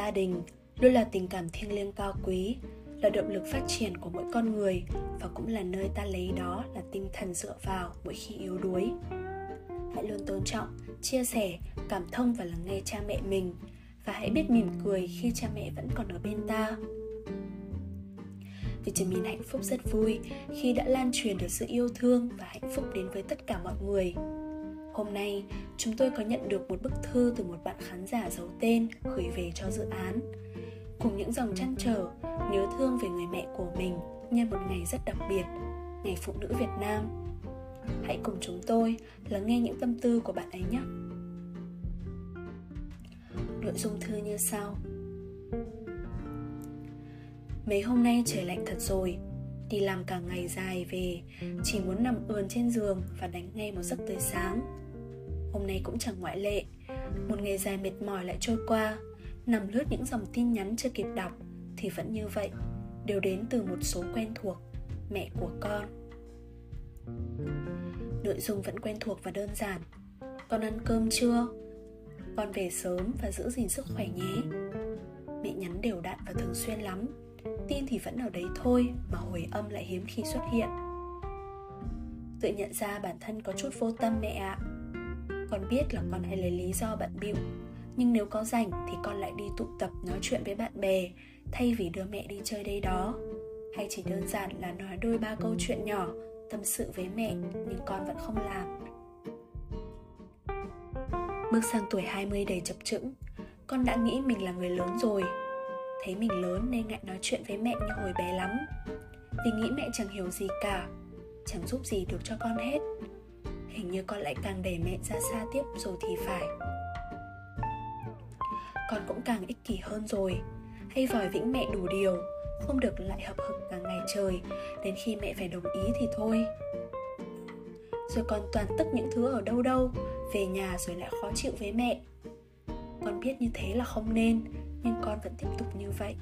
gia đình luôn là tình cảm thiêng liêng cao quý, là động lực phát triển của mỗi con người và cũng là nơi ta lấy đó là tinh thần dựa vào mỗi khi yếu đuối hãy luôn tôn trọng, chia sẻ, cảm thông và lắng nghe cha mẹ mình và hãy biết mỉm cười khi cha mẹ vẫn còn ở bên ta Vitamin hạnh phúc rất vui khi đã lan truyền được sự yêu thương và hạnh phúc đến với tất cả mọi người. Hôm nay, chúng tôi có nhận được một bức thư từ một bạn khán giả giấu tên gửi về cho dự án. Cùng những dòng chăn trở, nhớ thương về người mẹ của mình nhân một ngày rất đặc biệt, Ngày Phụ nữ Việt Nam. Hãy cùng chúng tôi lắng nghe những tâm tư của bạn ấy nhé. Nội dung thư như sau Mấy hôm nay trời lạnh thật rồi Đi làm cả ngày dài về Chỉ muốn nằm ườn trên giường Và đánh ngay một giấc tới sáng Hôm nay cũng chẳng ngoại lệ. Một ngày dài mệt mỏi lại trôi qua. Nằm lướt những dòng tin nhắn chưa kịp đọc, Thì vẫn như vậy, Đều đến từ một số quen thuộc, Mẹ của con. Nội dung vẫn quen thuộc và đơn giản. Con ăn cơm chưa? Con về sớm và giữ gìn sức khỏe nhé. Mẹ nhắn đều đặn và thường xuyên lắm. Tin thì vẫn ở đấy thôi, Mà hồi âm lại hiếm khi xuất hiện. Tự nhận ra bản thân có chút vô tâm mẹ ạ. Con biết là con hay lấy lý do bận bịu. Nhưng nếu có rảnh thì con lại đi tụ tập nói chuyện với bạn bè, Thay vì đưa mẹ đi chơi đây đó. Hay chỉ đơn giản là nói đôi ba câu chuyện nhỏ, Tâm sự với mẹ Nhưng con vẫn không làm. Bước sang tuổi 20 đầy chập chững, Con đã nghĩ mình là người lớn rồi. Thấy mình lớn nên ngại nói chuyện với mẹ như hồi bé lắm. Vì nghĩ mẹ chẳng hiểu gì cả, Chẳng giúp gì được cho con hết. Hình như con lại càng đẩy mẹ ra xa tiếp rồi thì phải. Con cũng càng ích kỷ hơn rồi. Hay vòi vĩnh mẹ đủ điều, Không được lại hợp hực cả ngày trời, Đến khi mẹ phải đồng ý thì thôi. Rồi còn toàn tức những thứ ở đâu đâu, Về nhà rồi lại khó chịu với mẹ. Con biết như thế là không nên, nhưng con vẫn tiếp tục như vậy.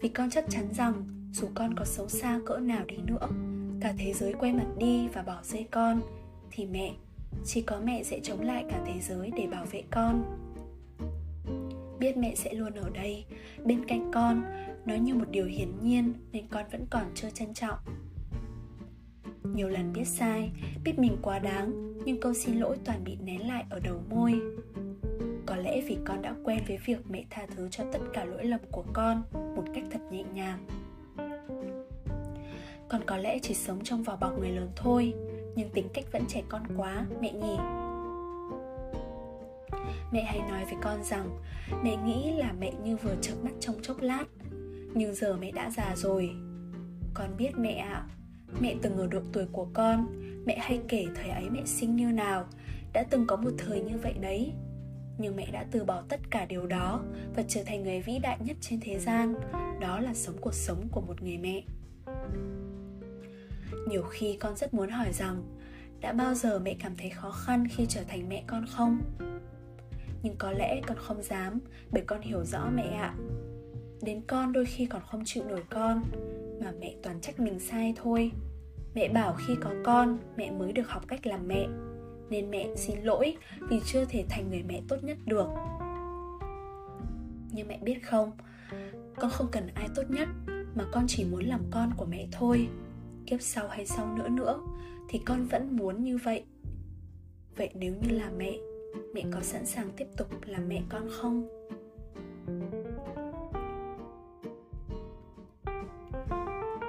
Vì con chắc chắn rằng dù con có xấu xa cỡ nào đi nữa cả thế giới quay mặt đi và bỏ rơi con, thì mẹ, chỉ có mẹ sẽ chống lại cả thế giới để bảo vệ con. Biết mẹ sẽ luôn ở đây, bên cạnh con nó như một điều hiển nhiên nên con vẫn còn chưa trân trọng. Nhiều lần biết sai, biết mình quá đáng, nhưng câu xin lỗi toàn bị nén lại ở đầu môi. Có lẽ vì con đã quen với việc mẹ tha thứ cho tất cả lỗi lầm của con một cách thật nhẹ nhàng con có lẽ chỉ sống trong vỏ bọc người lớn thôi nhưng tính cách vẫn trẻ con quá mẹ nhỉ. Mẹ hay nói với con rằng mẹ nghĩ là mẹ như vừa chợp mắt trong chốc lát nhưng giờ mẹ đã già rồi. Con biết mẹ ạ. À, mẹ từng ở độ tuổi của con mẹ hay kể thời ấy mẹ sinh như nào đã từng có một thời như vậy đấy. Nhưng mẹ đã từ bỏ tất cả điều đó và trở thành người vĩ đại nhất trên thế gian đó là sống cuộc sống của một người mẹ nhiều khi con rất muốn hỏi rằng, đã bao giờ mẹ cảm thấy khó khăn khi trở thành mẹ con không? Nhưng có lẽ con không dám, bởi con hiểu rõ mẹ ạ. Đến con đôi khi còn không chịu nổi con, mà mẹ toàn trách mình sai thôi. Mẹ bảo khi có con, mẹ mới được học cách làm mẹ. Nên mẹ xin lỗi vì chưa thể thành người mẹ tốt nhất được. Nhưng mẹ biết không, con không cần ai tốt nhất, mà con chỉ muốn làm con của mẹ thôi kiếp sau hay sau nữa nữa, thì con vẫn muốn như vậy. Vậy nếu như là mẹ mẹ có sẵn sàng tiếp tục làm mẹ con không?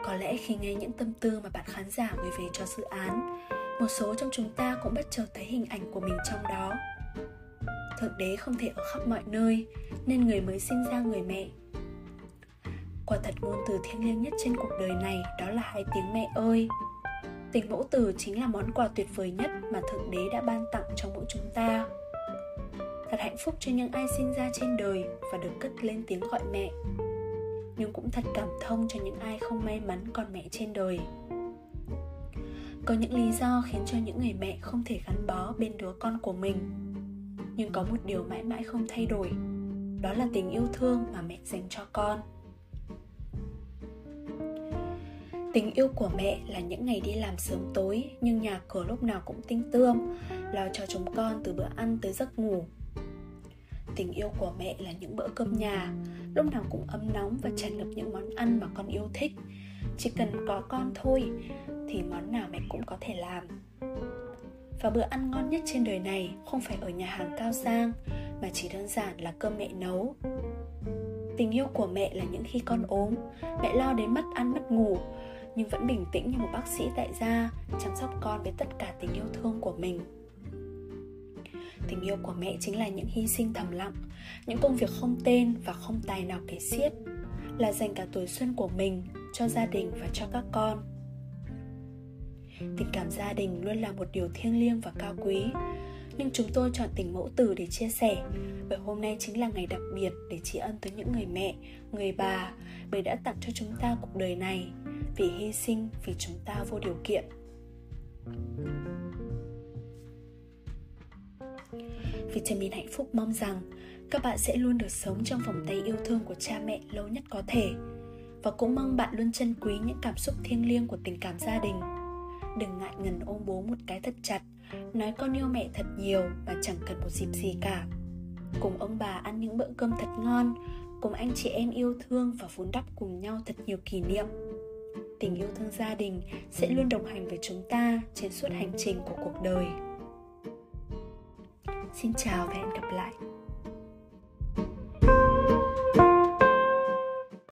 Có lẽ khi nghe những tâm tư mà bạn khán giả gửi về cho dự án, một số trong chúng ta cũng bất chợt thấy hình ảnh của mình trong đó. Thượng đế không thể ở khắp mọi nơi, nên người mới sinh ra người mẹ quả thật ngôn từ thiêng liêng nhất trên cuộc đời này, đó là hai tiếng mẹ ơi. Tình mẫu tử chính là món quà tuyệt vời nhất mà thượng đế đã ban tặng cho mỗi chúng ta. Thật hạnh phúc cho những ai sinh ra trên đời và được cất lên tiếng gọi mẹ. Nhưng cũng thật cảm thông cho những ai không may mắn còn mẹ trên đời. Có những lý do khiến cho những người mẹ không thể gắn bó bên đứa con của mình. Nhưng có một điều mãi mãi không thay đổi, đó là tình yêu thương mà mẹ dành cho con. Tình yêu của mẹ là những ngày đi làm sớm tối, nhưng nhà cửa lúc nào cũng tinh tươm, lo cho chúng con từ bữa ăn tới giấc ngủ. Tình yêu của mẹ là những bữa cơm nhà, lúc nào cũng ấm nóng và tràn ngập những món ăn mà con yêu thích. Chỉ cần có con thôi, thì món nào mẹ cũng có thể làm. Và bữa ăn ngon nhất trên đời này không phải ở nhà hàng cao sang, mà chỉ đơn giản là cơm mẹ nấu. Tình yêu của mẹ là những khi con ốm, mẹ lo đến mất ăn mất ngủ nhưng vẫn bình tĩnh như một bác sĩ tại gia, chăm sóc con với tất cả tình yêu thương của mình. Tình yêu của mẹ chính là những hy sinh thầm lặng, những công việc không tên và không tài nào kể xiết, là dành cả tuổi xuân của mình cho gia đình và cho các con. Tình cảm gia đình luôn là một điều thiêng liêng và cao quý, nhưng chúng tôi chọn tình mẫu tử để chia sẻ, bởi hôm nay chính là ngày đặc biệt để tri ân tới những người mẹ, người bà, bởi đã tặng cho chúng ta cuộc đời này vì hy sinh, vì chúng ta vô điều kiện. Vitamin hạnh phúc mong rằng các bạn sẽ luôn được sống trong vòng tay yêu thương của cha mẹ lâu nhất có thể. Và cũng mong bạn luôn trân quý những cảm xúc thiêng liêng của tình cảm gia đình. Đừng ngại ngần ôm bố một cái thật chặt, nói con yêu mẹ thật nhiều và chẳng cần một dịp gì cả. Cùng ông bà ăn những bữa cơm thật ngon, cùng anh chị em yêu thương và vun đắp cùng nhau thật nhiều kỷ niệm tình yêu thương gia đình sẽ luôn đồng hành với chúng ta trên suốt hành trình của cuộc đời. Xin chào và hẹn gặp lại.